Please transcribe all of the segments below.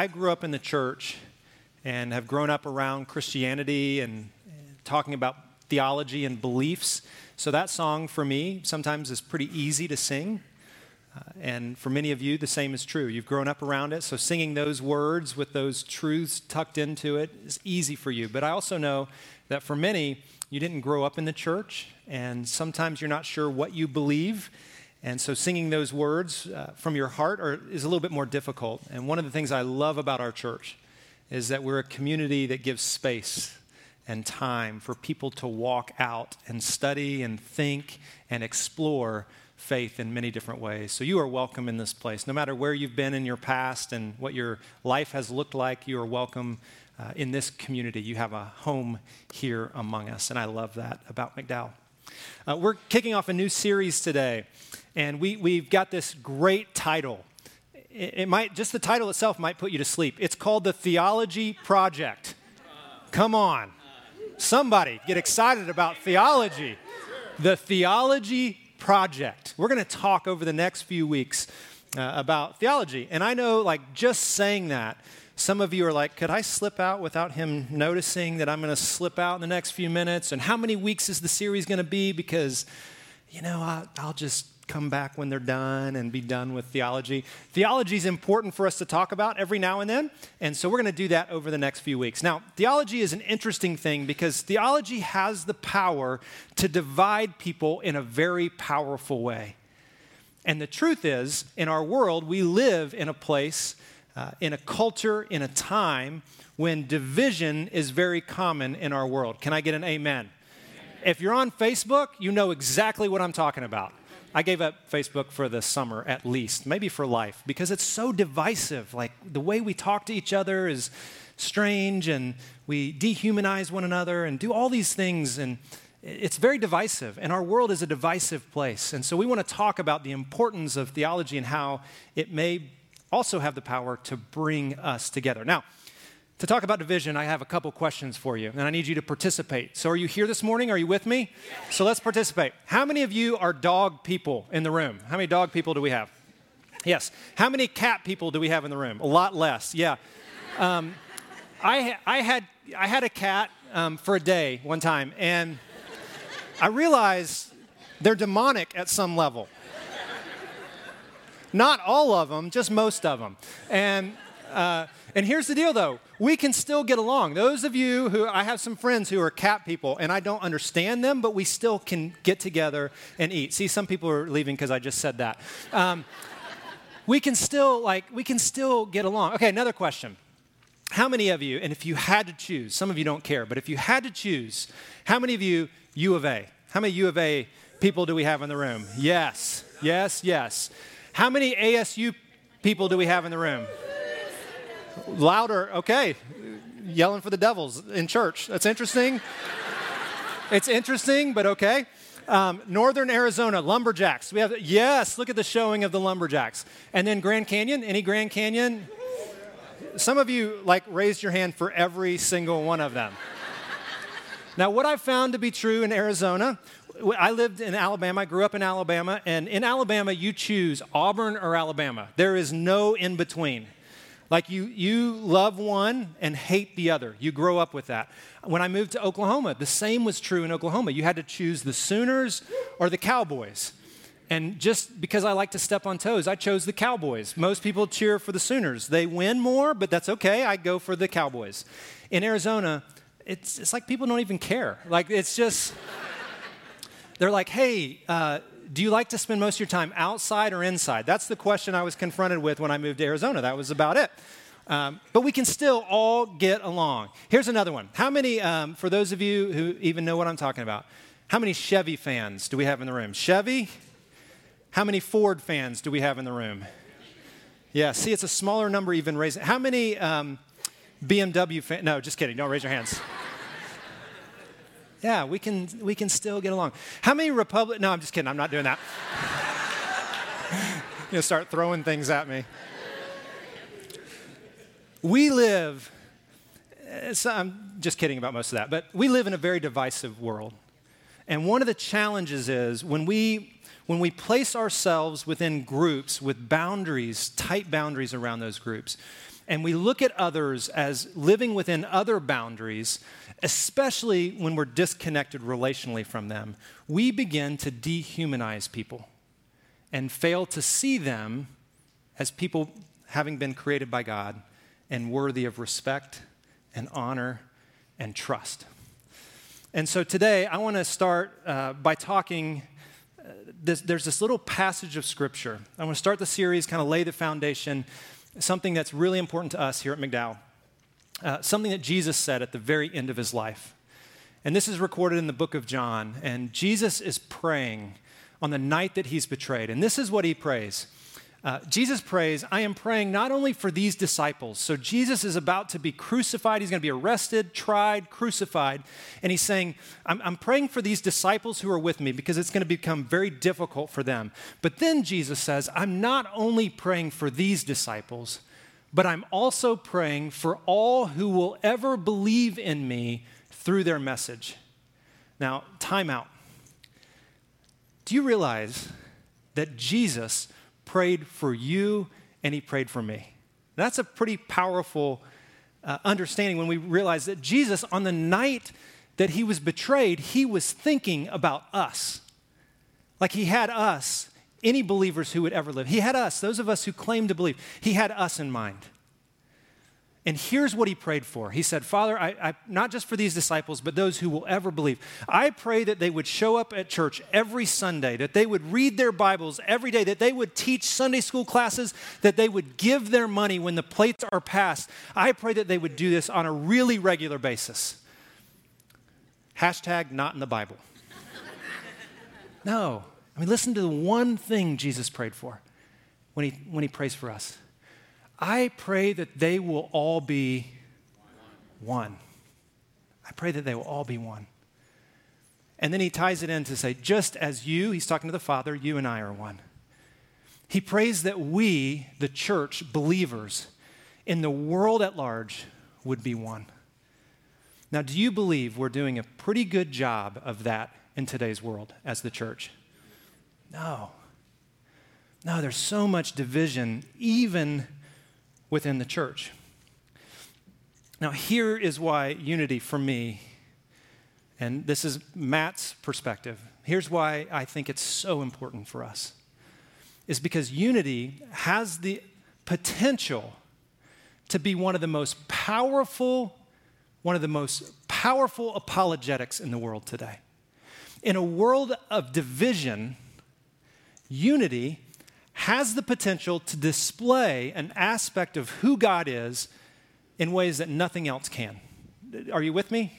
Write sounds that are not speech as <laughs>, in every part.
I grew up in the church and have grown up around Christianity and talking about theology and beliefs. So that song for me sometimes is pretty easy to sing. Uh, and for many of you, the same is true. You've grown up around it, so singing those words with those truths tucked into it is easy for you. But I also know that for many, you didn't grow up in the church, and sometimes you're not sure what you believe. And so singing those words uh, from your heart are, is a little bit more difficult. And one of the things I love about our church is that we're a community that gives space and time for people to walk out and study and think and explore faith in many different ways. So you are welcome in this place. No matter where you've been in your past and what your life has looked like, you are welcome uh, in this community. You have a home here among us. And I love that about McDowell. Uh, we're kicking off a new series today, and we, we've got this great title. It, it might, just the title itself might put you to sleep. It's called The Theology Project. Come on. Somebody get excited about theology. The Theology Project. We're going to talk over the next few weeks uh, about theology. And I know, like, just saying that, some of you are like, could I slip out without him noticing that I'm going to slip out in the next few minutes? And how many weeks is the series going to be? Because, you know, I, I'll just come back when they're done and be done with theology. Theology is important for us to talk about every now and then, and so we're going to do that over the next few weeks. Now, theology is an interesting thing because theology has the power to divide people in a very powerful way. And the truth is, in our world, we live in a place uh, in a culture, in a time when division is very common in our world. Can I get an amen? amen? If you're on Facebook, you know exactly what I'm talking about. I gave up Facebook for the summer at least, maybe for life, because it's so divisive. Like the way we talk to each other is strange and we dehumanize one another and do all these things and it's very divisive and our world is a divisive place and so we want to talk about the importance of theology and how it may also have the power to bring us together. Now, to talk about division, I have a couple questions for you, and I need you to participate. So, are you here this morning? Are you with me? So, let's participate. How many of you are dog people in the room? How many dog people do we have? Yes. How many cat people do we have in the room? A lot less. Yeah. Um, I, I, had, I had a cat um, for a day one time, and I realized they're demonic at some level. Not all of them, just most of them. And, uh, and here's the deal though we can still get along. Those of you who, I have some friends who are cat people, and I don't understand them, but we still can get together and eat. See, some people are leaving because I just said that. Um, we can still, like, we can still get along. Okay, another question. How many of you, and if you had to choose, some of you don't care, but if you had to choose, how many of you U of A? How many U of A people do we have in the room? Yes, yes, yes. How many ASU people do we have in the room? Louder, okay. Yelling for the devils in church. That's interesting. it's interesting, but okay. Um, Northern Arizona, Lumberjacks. We have, yes, look at the showing of the Lumberjacks. And then Grand Canyon, any Grand Canyon? Some of you like raised your hand for every single one of them. now, what I've found to be true in Arizona I lived in Alabama. I grew up in Alabama. And in Alabama, you choose Auburn or Alabama. There is no in between. Like you, you love one and hate the other. You grow up with that. When I moved to Oklahoma, the same was true in Oklahoma. You had to choose the Sooners or the Cowboys. And just because I like to step on toes, I chose the Cowboys. Most people cheer for the Sooners. They win more, but that's okay. I go for the Cowboys. In Arizona, it's, it's like people don't even care. Like it's just they're like, hey, uh, do you like to spend most of your time outside or inside? That's the question I was confronted with when I moved to Arizona. That was about it. Um, but we can still all get along. Here's another one. How many, um, for those of you who even know what I'm talking about, how many Chevy fans do we have in the room? Chevy? How many Ford fans do we have in the room? Yeah, see, it's a smaller number even raising. How many um, BMW fans? No, just kidding. Don't raise your hands. Yeah, we can, we can still get along. How many Republic? No, I'm just kidding. I'm not doing that. <laughs> You'll start throwing things at me. We live, eh, I'm just kidding about most of that, but we live in a very divisive world. And one of the challenges is when we when we place ourselves within groups with boundaries, tight boundaries around those groups, and we look at others as living within other boundaries, especially when we're disconnected relationally from them, we begin to dehumanize people and fail to see them as people having been created by God and worthy of respect and honor and trust. And so today, I want to start uh, by talking. Uh, this, there's this little passage of scripture. I want to start the series, kind of lay the foundation, something that's really important to us here at McDowell, uh, something that Jesus said at the very end of his life. And this is recorded in the book of John. And Jesus is praying on the night that he's betrayed. And this is what he prays uh, Jesus prays, I am praying not only for these disciples. So Jesus is about to be crucified. He's going to be arrested, tried, crucified. And he's saying, I'm, I'm praying for these disciples who are with me because it's going to become very difficult for them. But then Jesus says, I'm not only praying for these disciples, but I'm also praying for all who will ever believe in me through their message. Now, time out. Do you realize that Jesus prayed for you and he prayed for me. That's a pretty powerful uh, understanding when we realize that Jesus, on the night that he was betrayed, he was thinking about us. Like he had us, any believers who would ever live. He had us, those of us who claim to believe. He had us in mind. And here's what he prayed for. He said, Father, I, I, not just for these disciples, but those who will ever believe, I pray that they would show up at church every Sunday, that they would read their Bibles every day, that they would teach Sunday school classes, that they would give their money when the plates are passed. I pray that they would do this on a really regular basis. Hashtag not in the Bible. <laughs> no. I mean, listen to the one thing Jesus prayed for when he, when he prays for us. I pray that they will all be one. I pray that they will all be one. And then he ties it in to say, just as you, he's talking to the Father, you and I are one. He prays that we, the church, believers, in the world at large, would be one. Now, do you believe we're doing a pretty good job of that in today's world as the church? No. No, there's so much division, even within the church. Now, here is why unity for me, and this is Matt's perspective, here's why I think it's so important for us, is because unity has the potential to be one of the most powerful, one of the most powerful apologetics in the world today. In a world of division, unity has the potential to display an aspect of who God is in ways that nothing else can. Are you with me?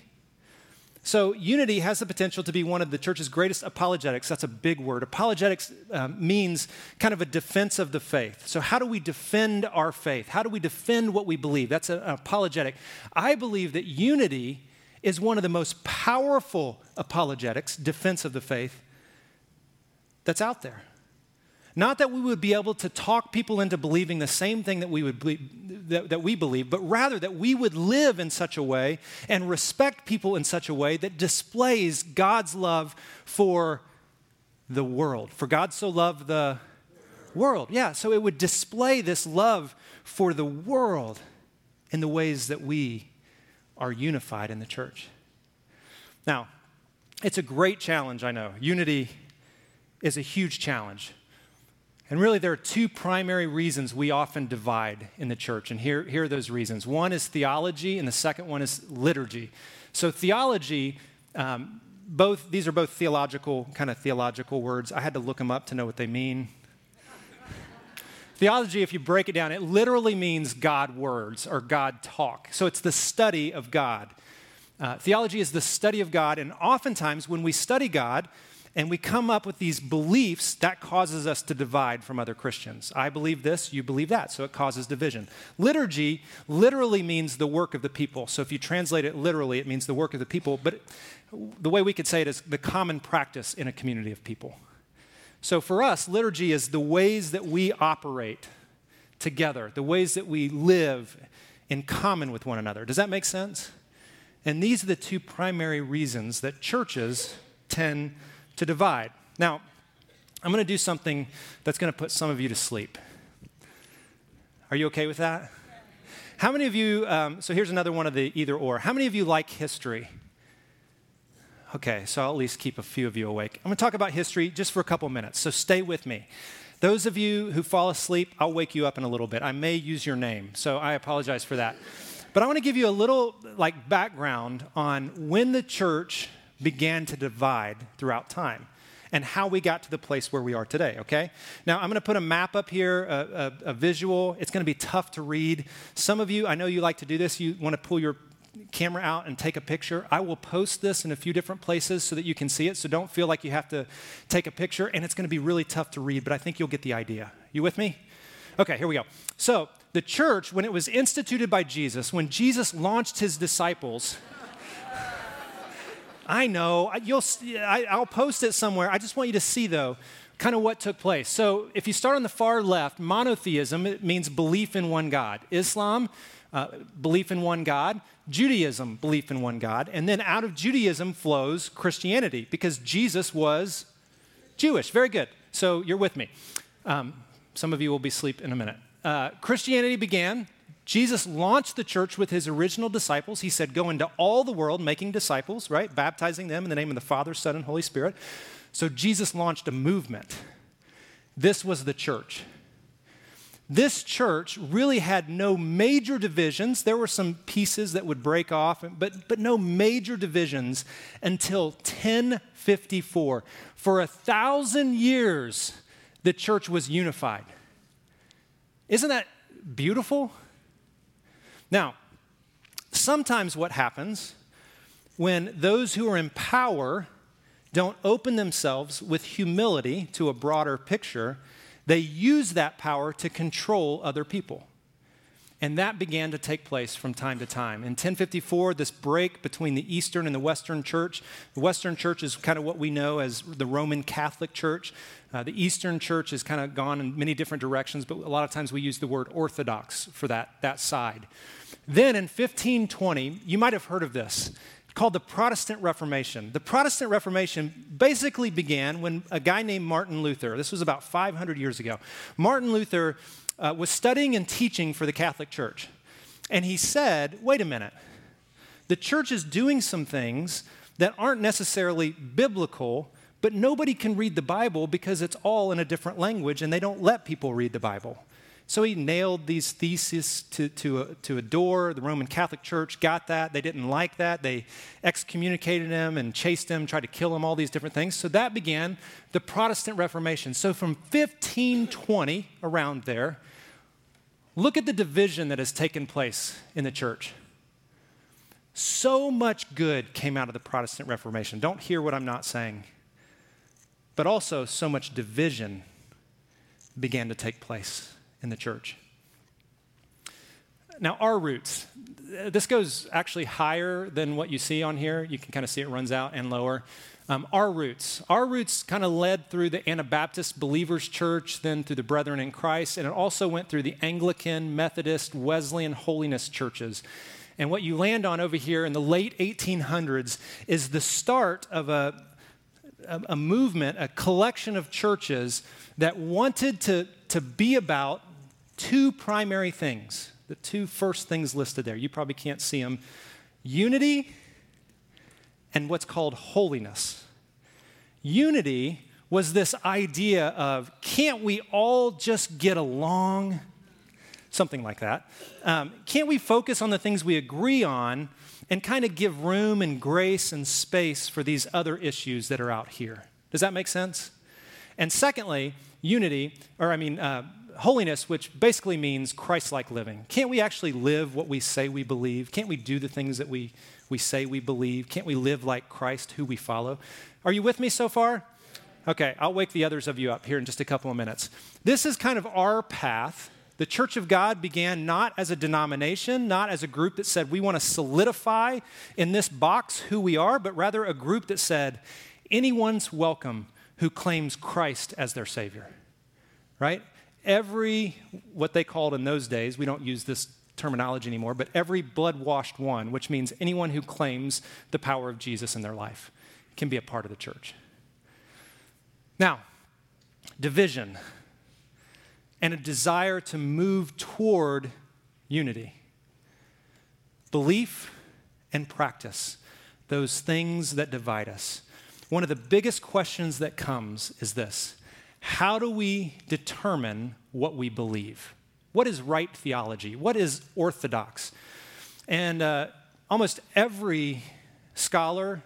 So, unity has the potential to be one of the church's greatest apologetics. That's a big word. Apologetics um, means kind of a defense of the faith. So, how do we defend our faith? How do we defend what we believe? That's an apologetic. I believe that unity is one of the most powerful apologetics, defense of the faith, that's out there. Not that we would be able to talk people into believing the same thing that we would that, that we believe, but rather that we would live in such a way and respect people in such a way that displays God's love for the world. For God so loved the world. Yeah, so it would display this love for the world in the ways that we are unified in the church. Now, it's a great challenge, I know. Unity is a huge challenge. And really, there are two primary reasons we often divide in the church. And here, here are those reasons one is theology, and the second one is liturgy. So, theology, um, both, these are both theological, kind of theological words. I had to look them up to know what they mean. Theology, if you break it down, it literally means God words or God talk. So it's the study of God. Uh, theology is the study of God, and oftentimes when we study God, and we come up with these beliefs that causes us to divide from other Christians. I believe this, you believe that, so it causes division. Liturgy literally means the work of the people. So if you translate it literally, it means the work of the people, but the way we could say it is the common practice in a community of people. So for us, liturgy is the ways that we operate together, the ways that we live in common with one another. Does that make sense? And these are the two primary reasons that churches tend to divide. Now, I'm going to do something that's going to put some of you to sleep. Are you okay with that? How many of you, um, so here's another one of the either or. How many of you like history? Okay, so I'll at least keep a few of you awake. I'm going to talk about history just for a couple minutes, so stay with me. Those of you who fall asleep, I'll wake you up in a little bit. I may use your name, so I apologize for that. But I want to give you a little like background on when the church began to divide throughout time and how we got to the place where we are today, okay? Now, I'm to put a map up here, a, a, a visual. It's to be tough to read. Some of you, I know you like to do this, you want to pull your camera out and take a picture. I will post this in a few different places so that you can see it. So don't feel like you have to take a picture, and it's to be really tough to read, but I think you'll get the idea. You with me? Okay, here we go. So, the church, when it was instituted by Jesus, when Jesus launched his disciples, I know, you'll, I'll post it somewhere. I just want you to see, though, kind of what took place. So, if you start on the far left, monotheism, it means belief in one God. Islam, uh, belief in one God. Judaism, belief in one God. And then out of Judaism flows Christianity because Jesus was Jewish. Very good. So you're with me. Um, some of you will be asleep in a minute. Uh, Christianity began. Jesus launched the church with his original disciples. He said, Go into all the world making disciples, right? Baptizing them in the name of the Father, Son, and Holy Spirit. So Jesus launched a movement. This was the church. This church really had no major divisions. There were some pieces that would break off, but, but no major divisions until 1054. For a thousand years, the church was unified. Isn't that beautiful? Now, sometimes what happens when those who are in power don't open themselves with humility to a broader picture they use that power to control other people. And that began to take place from time to time. In 1054, this break between the Eastern and the Western Church. The Western Church is kind of what we know as the Roman Catholic Church. Uh, the Eastern Church has kind of gone in many different directions, but a lot of times we use the word Orthodox for that, that side. Then in 1520, you might have heard of this called the Protestant Reformation. The Protestant Reformation basically began when a guy named Martin Luther, this was about 500 years ago, Martin Luther uh, was studying and teaching for the Catholic Church. And he said, wait a minute, the church is doing some things that aren't necessarily biblical, but nobody can read the Bible because it's all in a different language and they don't let people read the Bible. So he nailed these theses to, to, a, to a door. The Roman Catholic Church got that. They didn't like that. They excommunicated him and chased him, tried to kill him, all these different things. So that began the Protestant Reformation. So from 1520, around there, look at the division that has taken place in the church. So much good came out of the Protestant Reformation. Don't hear what I'm not saying. But also, so much division began to take place in the church. Now, our roots, this goes actually higher than what you see on here. You can kind of see it runs out and lower. Um, our roots. Our roots kind of led through the Anabaptist Believers Church, then through the Brethren in Christ, and it also went through the Anglican, Methodist, Wesleyan holiness churches. And what you land on over here in the late 1800s is the start of a, a, a movement, a collection of churches that wanted to, to be about two primary things, the two first things listed there. You probably can't see them unity and what's called holiness. Unity was this idea of can't we all just get along? Something like that. Um, can't we focus on the things we agree on and kind of give room and grace and space for these other issues that are out here? Does that make sense? And secondly, unity, or I mean, uh, holiness, which basically means Christ like living. Can't we actually live what we say we believe? Can't we do the things that we, we say we believe? Can't we live like Christ, who we follow? Are you with me so far? Okay, I'll wake the others of you up here in just a couple of minutes. This is kind of our path. The Church of God began not as a denomination, not as a group that said we want to solidify in this box who we are, but rather a group that said anyone's welcome who claims Christ as their Savior. Right? Every, what they called in those days, we don't use this terminology anymore, but every blood washed one, which means anyone who claims the power of Jesus in their life, can be a part of the church. Now, division and a desire to move toward unity. belief and practice, those things that divide us. One of the biggest questions that comes is this How do we determine what we believe? What is right theology? What is orthodox? And uh, almost every scholar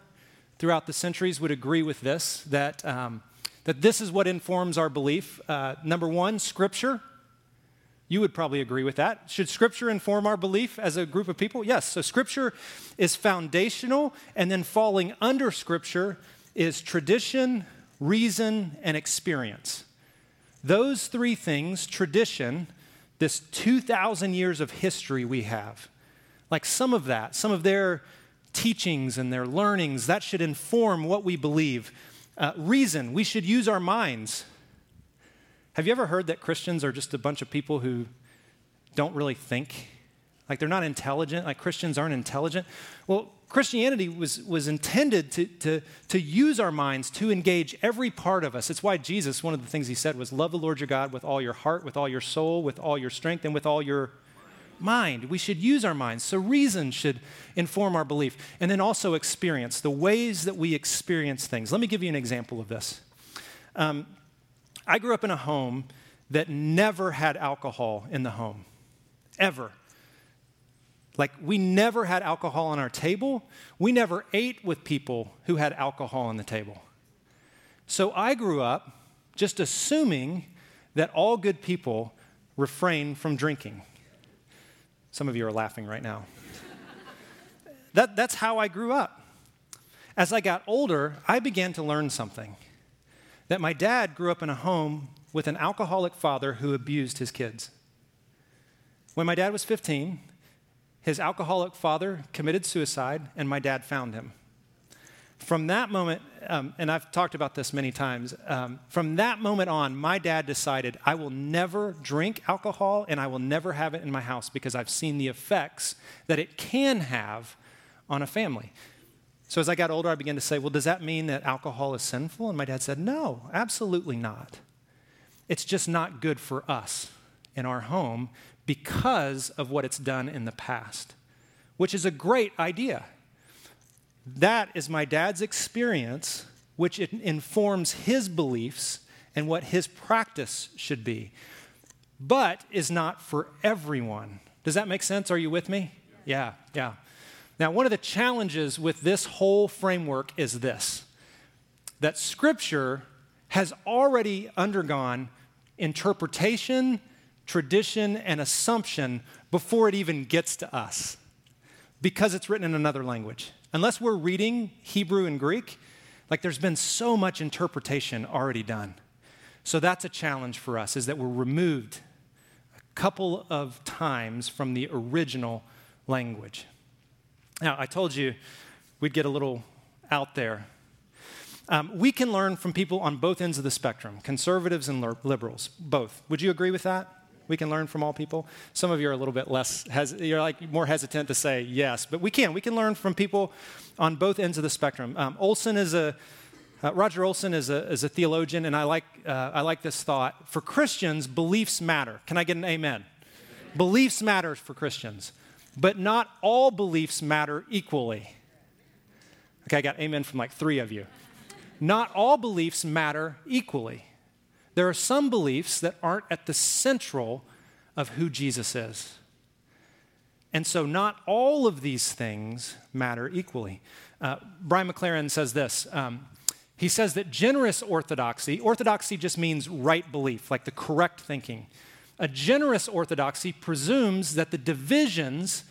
throughout the centuries would agree with this that, um, that this is what informs our belief. Uh, number one, Scripture. You would probably agree with that. Should Scripture inform our belief as a group of people? Yes. So Scripture is foundational, and then falling under Scripture is tradition, reason, and experience. Those three things, tradition, this 2,000 years of history we have, like some of that, some of their teachings and their learnings, that should inform what we believe. Uh, reason, we should use our minds. Have you ever heard that Christians are just a bunch of people who don't really think? Like they're not intelligent, like Christians aren't intelligent? Well, Christianity was, was intended to, to, to use our minds to engage every part of us. It's why Jesus, one of the things he said was, Love the Lord your God with all your heart, with all your soul, with all your strength, and with all your mind. We should use our minds. So, reason should inform our belief. And then also experience, the ways that we experience things. Let me give you an example of this. Um, I grew up in a home that never had alcohol in the home, ever. Like, we never had alcohol on our table. We never ate with people who had alcohol on the table. So I grew up just assuming that all good people refrain from drinking. Some of you are laughing right now. <laughs> that, that's how I grew up. As I got older, I began to learn something that my dad grew up in a home with an alcoholic father who abused his kids. When my dad was 15, his alcoholic father committed suicide, and my dad found him. From that moment, um, and I've talked about this many times, um, from that moment on, my dad decided I will never drink alcohol and I will never have it in my house because I've seen the effects that it can have on a family. So as I got older, I began to say, well, does that mean that alcohol is sinful? And my dad said, no, absolutely not. It's just not good for us in our home because of what it's done in the past, which is a great idea. That is my dad's experience, which informs his beliefs and what his practice should be, but is not for everyone. Does that make sense? Are you with me? Yeah, yeah. Now, one of the challenges with this whole framework is this that Scripture has already undergone interpretation tradition, and assumption before it even gets to us because it's written in another language. Unless we're reading Hebrew and Greek, like there's been so much interpretation already done. So that's a challenge for us is that we're removed a couple of times from the original language. Now, I told you we'd get a little out there. Um, we can learn from people on both ends of the spectrum, conservatives and liberals, both. Would you agree with that? We can learn from all people? Some of you are a little bit less, hes- you're like more hesitant to say yes, but we can. We can learn from people on both ends of the spectrum. Um, Olson is a, uh, Roger Olson is a, is a theologian, and I like, uh, I like this thought. For Christians, beliefs matter. Can I get an amen? Beliefs matter for Christians, but not all beliefs matter equally. Okay, I got amen from like three of you. Not all beliefs matter equally. There are some beliefs that aren't at the central of who Jesus is. And so, not all of these things matter equally. Uh, Brian McLaren says this. Um, he says that generous orthodoxy, orthodoxy just means right belief, like the correct thinking. A generous orthodoxy presumes that the divisions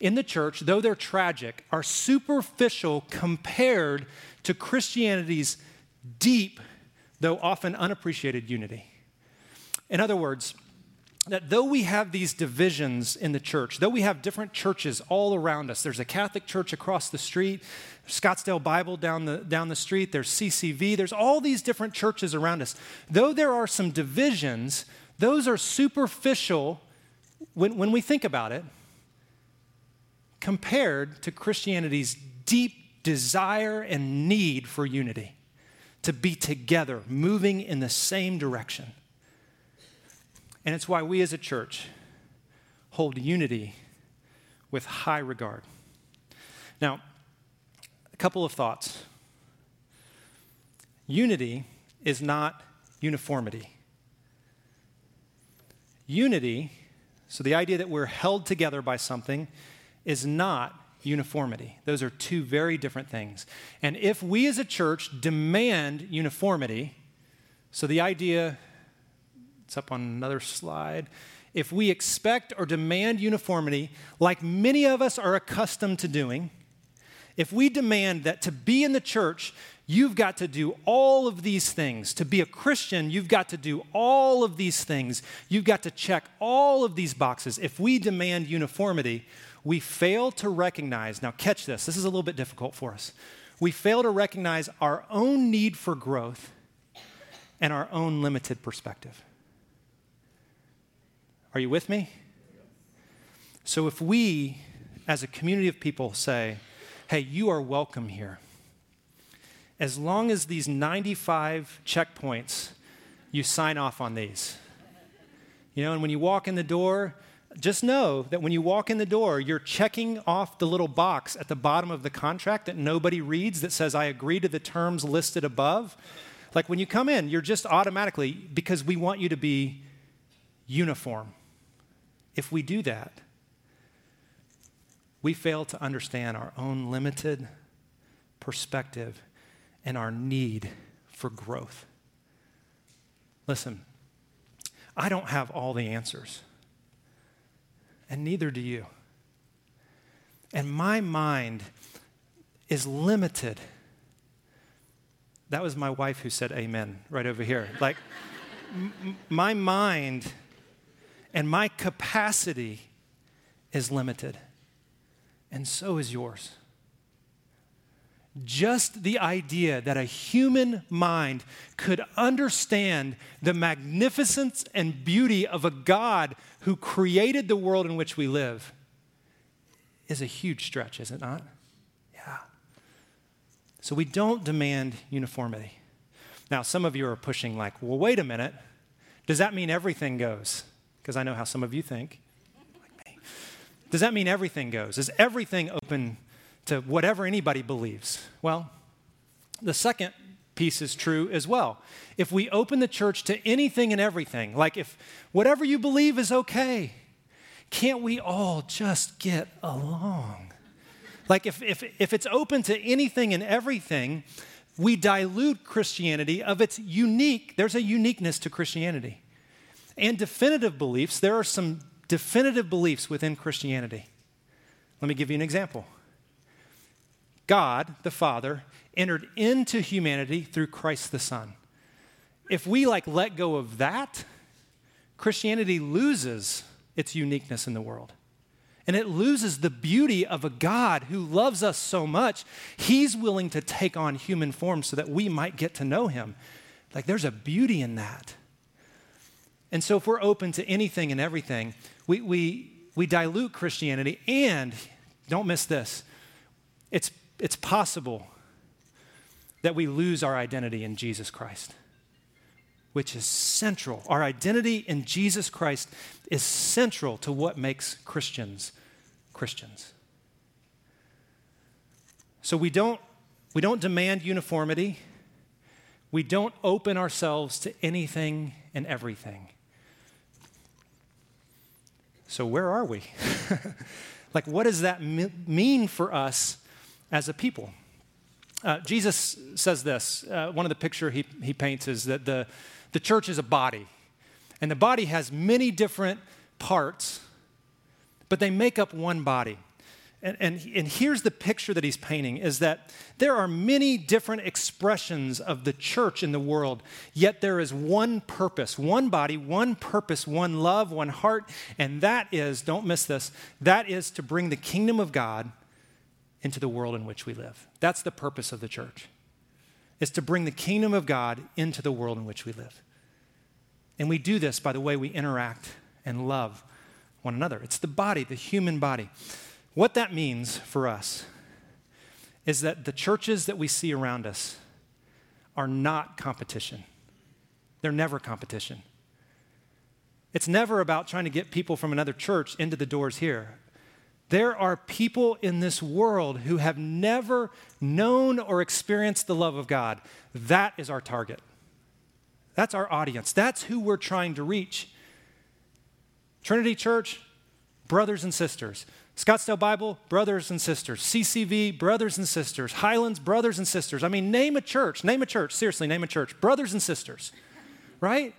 in the church, though they're tragic, are superficial compared to Christianity's deep though often unappreciated unity. In other words, that though we have these divisions in the church, though we have different churches all around us, there's a Catholic church across the street, Scottsdale Bible down the, down the street, there's CCV, there's all these different churches around us. Though there are some divisions, those are superficial when, when we think about it, compared to Christianity's deep desire and need for unity to be together, moving in the same direction. And it's why we as a church hold unity with high regard. Now, a couple of thoughts. Unity is not uniformity. Unity, so the idea that we're held together by something, is not uniformity. Those are two very different things. And if we as a church demand uniformity, so the idea, it's up on another slide. If we expect or demand uniformity, like many of us are accustomed to doing, if we demand that to be in the church, you've got to do all of these things. To be a Christian, you've got to do all of these things. You've got to check all of these boxes. If we demand uniformity, we fail to recognize, now catch this, this is a little bit difficult for us. We fail to recognize our own need for growth and our own limited perspective. Are you with me? So if we, as a community of people, say, hey, you are welcome here, as long as these 95 checkpoints, you sign off on these. You know, and when you walk in the door, just know that when you walk in the door, you're checking off the little box at the bottom of the contract that nobody reads that says, I agree to the terms listed above. Like when you come in, you're just automatically, because we want you to be uniform. If we do that, we fail to understand our own limited perspective and our need for growth. Listen, I don't have all the answers and neither do you. And my mind is limited. That was my wife who said amen right over here. Like, m- my mind and my capacity is limited, and so is yours. Just the idea that a human mind could understand the magnificence and beauty of a God who created the world in which we live is a huge stretch, is it not? Yeah. So we don't demand uniformity. Now, some of you are pushing, like, well, wait a minute. Does that mean everything goes? Because I know how some of you think. Does that mean everything goes? Is everything open to whatever anybody believes? Well, the second piece is true as well. If we open the church to anything and everything, like if whatever you believe is okay, can't we all just get along? Like if, if, if it's open to anything and everything, we dilute Christianity of its unique, there's a uniqueness to Christianity. And definitive beliefs, there are some definitive beliefs within Christianity. Let me give you an example. God, the Father, entered into humanity through Christ the Son. If we like let go of that, Christianity loses its uniqueness in the world. And it loses the beauty of a God who loves us so much, he's willing to take on human form so that we might get to know him. Like there's a beauty in that. And so if we're open to anything and everything, we, we, we dilute Christianity and don't miss this. It's, it's possible that we lose our identity in Jesus Christ, which is central. Our identity in Jesus Christ is central to what makes Christians Christians. So we don't, we don't demand uniformity. We don't open ourselves to anything and everything. So, where are we? <laughs> like, what does that mean for us as a people? Uh, Jesus says this. Uh, one of the picture he, he paints is that the, the church is a body, and the body has many different parts, but they make up one body. And, and, and here's the picture that he's painting is that there are many different expressions of the church in the world, yet there is one purpose, one body, one purpose, one love, one heart, and that is, don't miss this, that is to bring the kingdom of God into the world in which we live. That's the purpose of the church. Is to bring the kingdom of God into the world in which we live. And we do this by the way we interact and love one another. It's the body, the human body. What that means for us is that the churches that we see around us are not competition. They're never competition. It's never about trying to get people from another church into the doors here. There are people in this world who have never known or experienced the love of God. That is our target. That's our audience. That's who we're trying to reach. Trinity Church, brothers and sisters. Scottsdale Bible, brothers and sisters. CCV, brothers and sisters. Highlands, brothers and sisters. I mean, name a church. Name a church. Seriously, name a church. Brothers and sisters. Right?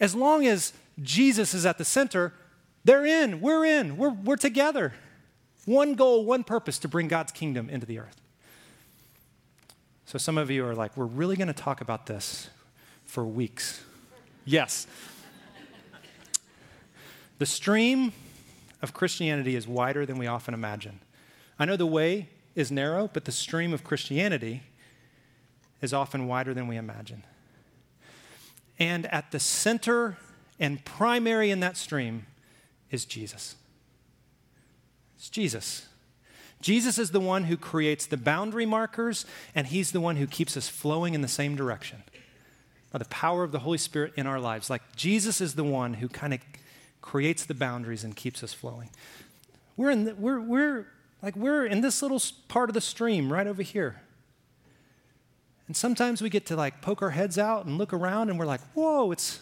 As long as Jesus is at the center, they're in. We're in. We're, we're together. One goal, one purpose to bring God's kingdom into the earth. So some of you are like, we're really going to talk about this for weeks. Yes. The stream of Christianity is wider than we often imagine. I know the way is narrow, but the stream of Christianity is often wider than we imagine. And at the center and primary in that stream is Jesus. It's Jesus. Jesus is the one who creates the boundary markers, and He's the one who keeps us flowing in the same direction by the power of the Holy Spirit in our lives. Like Jesus is the one who kind of creates the boundaries and keeps us flowing. We're in, the, we're, we're, like we're in this little part of the stream right over here. And sometimes we get to like poke our heads out and look around and we're like, whoa, it's,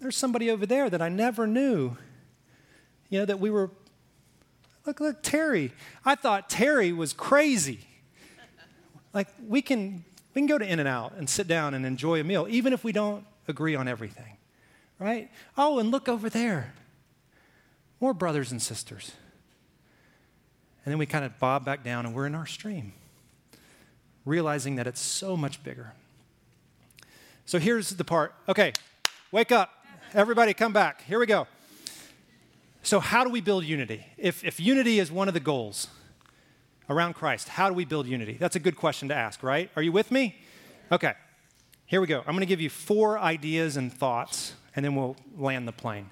there's somebody over there that I never knew. You know, that we were, look, look, Terry. I thought Terry was crazy. Like we can, we can go to In-N-Out and sit down and enjoy a meal, even if we don't agree on everything right? Oh, and look over there. More brothers and sisters. And then we kind of bob back down and we're in our stream, realizing that it's so much bigger. So here's the part. Okay, wake up. Everybody come back. Here we go. So, how do we build unity? If, if unity is one of the goals around Christ, how do we build unity? That's a good question to ask, right? Are you with me? Okay, here we go. I'm going to give you four ideas and thoughts and then we'll land the plane.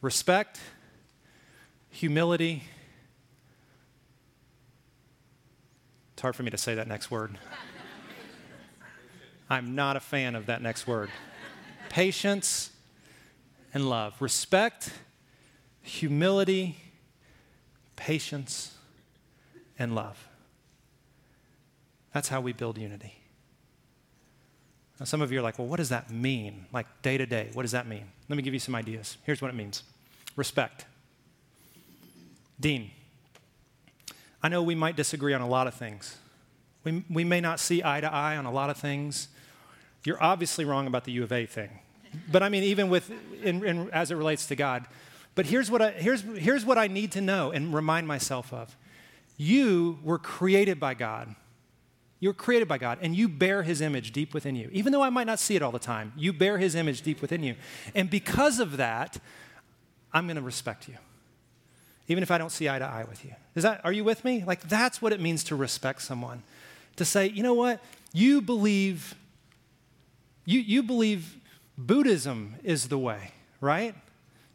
Respect, humility. It's hard for me to say that next word. <laughs> I'm not a fan of that next word. Patience and love. Respect, humility, patience, and love. That's how we build unity. Now, some of you are like, well, what does that mean? Like day to day, what does that mean? Let me give you some ideas. Here's what it means respect. Dean, I know we might disagree on a lot of things. We, we may not see eye to eye on a lot of things. You're obviously wrong about the U of A thing. But I mean, even with, in, in, as it relates to God. But here's what, I, here's, here's what I need to know and remind myself of. You were created by God you're created by God and you bear his image deep within you. Even though I might not see it all the time, you bear his image deep within you. And because of that, I'm going to respect you. Even if I don't see eye to eye with you. Is that are you with me? Like that's what it means to respect someone. To say, "You know what? You believe you you believe Buddhism is the way, right?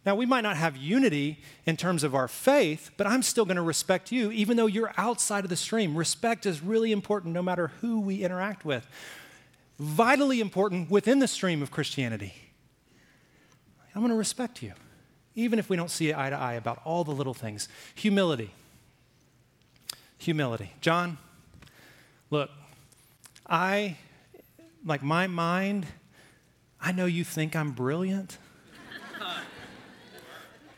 Now, we might not have unity in terms of our faith, but I'm still going to respect you, even though you're outside of the stream. Respect is really important no matter who we interact with. Vitally important within the stream of Christianity. I'm going to respect you, even if we don't see eye to eye about all the little things. Humility. Humility. John, look, I, like my mind, I know you think I'm brilliant <laughs>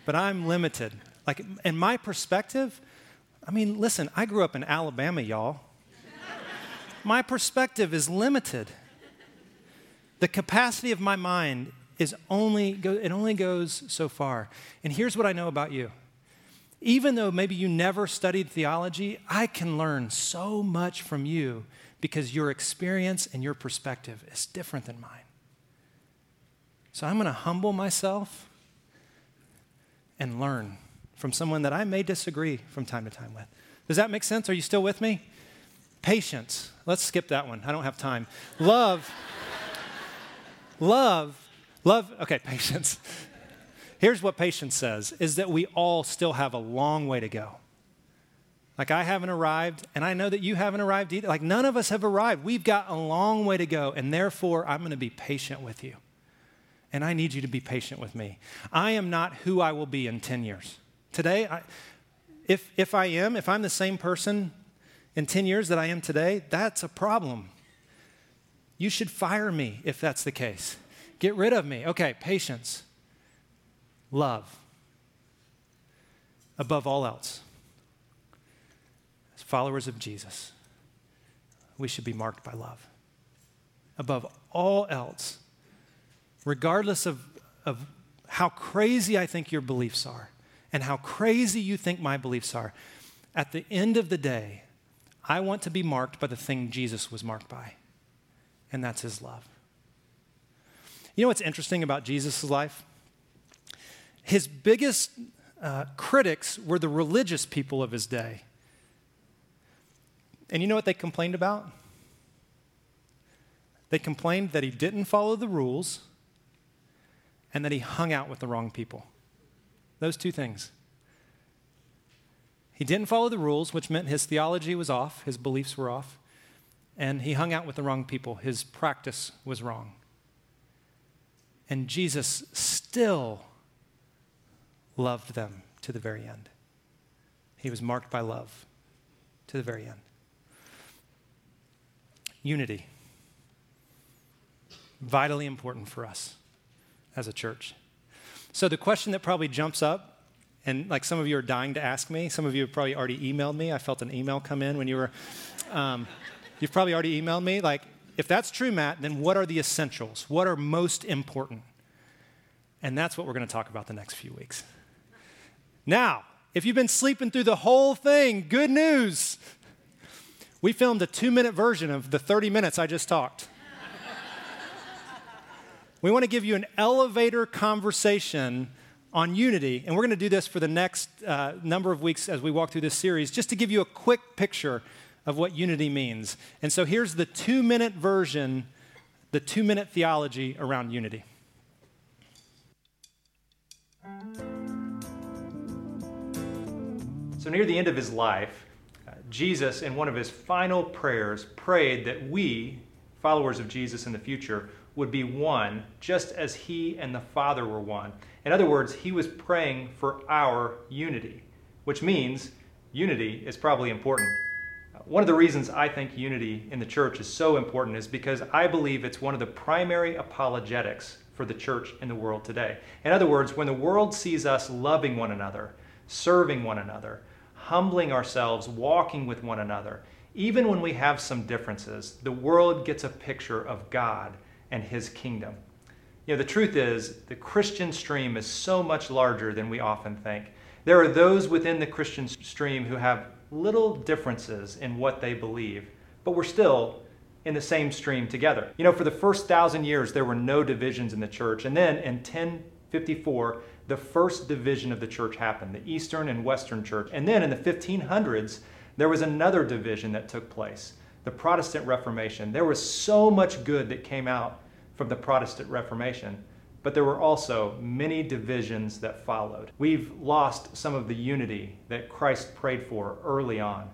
but I'm limited. Like, in my perspective, I mean, listen, I grew up in Alabama, y'all. my perspective is limited. The capacity of my mind is only, it only goes so far. And here's what I know about you. Even though maybe you never studied theology, I can learn so much from you because your experience and your perspective is different than mine. So I'm going to humble myself and learn from someone that I may disagree from time to time with. Does that make sense? Are you still with me? Patience. Let's skip that one. I don't have time. Love. <laughs> love. Love. Okay, <laughs> patience. Here's what patience says is that we all still have a long way to go. Like I haven't arrived, and I know that you haven't arrived either. Like none of us have arrived. We've got a long way to go, and therefore I'm going to be patient with you and I need you to be patient with me. I am not who I will be in 10 years. Today, I, If, if I am, if I'm the same person in 10 years that I am today, that's a problem. You should fire me if that's the case. Get rid of me. Okay, patience, love, above all else. As followers of Jesus, we should be marked by love. Above all else, regardless of, of how crazy I think your beliefs are and how crazy you think my beliefs are, at the end of the day, I want to be marked by the thing Jesus was marked by, and that's his love. You know what's interesting about Jesus' life? His biggest uh, critics were the religious people of his day. And you know what they complained about? They complained that he didn't follow the rules and that he hung out with the wrong people. Those two things. He didn't follow the rules, which meant his theology was off, his beliefs were off, and he hung out with the wrong people. His practice was wrong. And Jesus still loved them to the very end. He was marked by love to the very end. Unity. Vitally important for us as a church. So, the question that probably jumps up, and like some of you are dying to ask me, some of you have probably already emailed me. I felt an email come in when you were, um, you've probably already emailed me. Like, if that's true, Matt, then what are the essentials? What are most important? And that's what we're going to talk about the next few weeks. Now, if you've been sleeping through the whole thing, good news. We filmed a two minute version of the 30 minutes I just talked. We want to give you an elevator conversation on unity, and we're going to do this for the next uh, number of weeks as we walk through this series, just to give you a quick picture of what unity means. And so here's the two minute version, the two minute theology around unity. So, near the end of his life, uh, Jesus, in one of his final prayers, prayed that we, followers of Jesus in the future, would be one, just as he and the Father were one. In other words, he was praying for our unity, which means unity is probably important. One of the reasons I think unity in the church is so important is because I believe it's one of the primary apologetics for the church in the world today. In other words, when the world sees us loving one another, serving one another, humbling ourselves, walking with one another. Even when we have some differences, the world gets a picture of God and His kingdom. You know, the truth is, the Christian stream is so much larger than we often think. There are those within the Christian stream who have little differences in what they believe, but we're still in the same stream together. You know, for the first thousand years, there were no divisions in the church. And then in 1054, the first division of the church happened the Eastern and Western church. And then in the 1500s, there was another division that took place the Protestant Reformation. There was so much good that came out from the Protestant Reformation, but there were also many divisions that followed. We've lost some of the unity that Christ prayed for early on.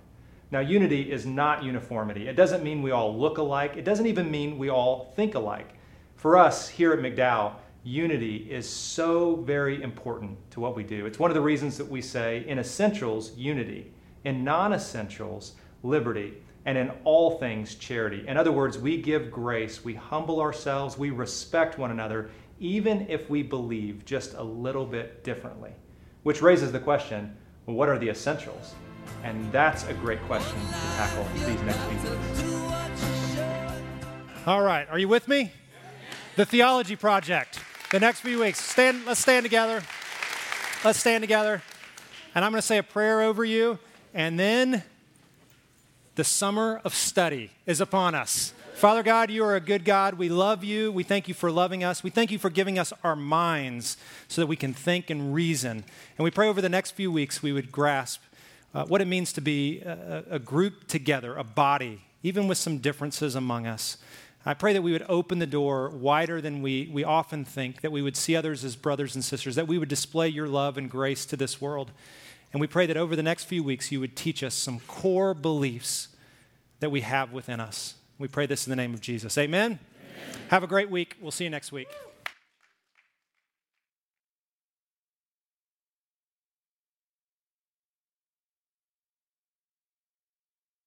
Now, unity is not uniformity. It doesn't mean we all look alike, it doesn't even mean we all think alike. For us here at McDowell, unity is so very important to what we do. It's one of the reasons that we say in essentials, unity, in non essentials, liberty, and in all things, charity. In other words, we give grace, we humble ourselves, we respect one another, even if we believe just a little bit differently. Which raises the question well, what are the essentials? And that's a great question to tackle these next few weeks. All right, are you with me? The Theology Project the next few weeks. Stand, let's stand together. Let's stand together. And I'm going to say a prayer over you. And then the summer of study is upon us. Father God, you are a good God. We love you. We thank you for loving us. We thank you for giving us our minds so that we can think and reason. And we pray over the next few weeks we would grasp uh, what it means to be a, a group together, a body, even with some differences among us. I pray that we would open the door wider than we, we often think, that we would see others as brothers and sisters, that we would display your love and grace to this world. And we pray that over the next few weeks, you would teach us some core beliefs that we have within us. We pray this in the name of Jesus. Amen. Amen. Have a great week. We'll see you next week.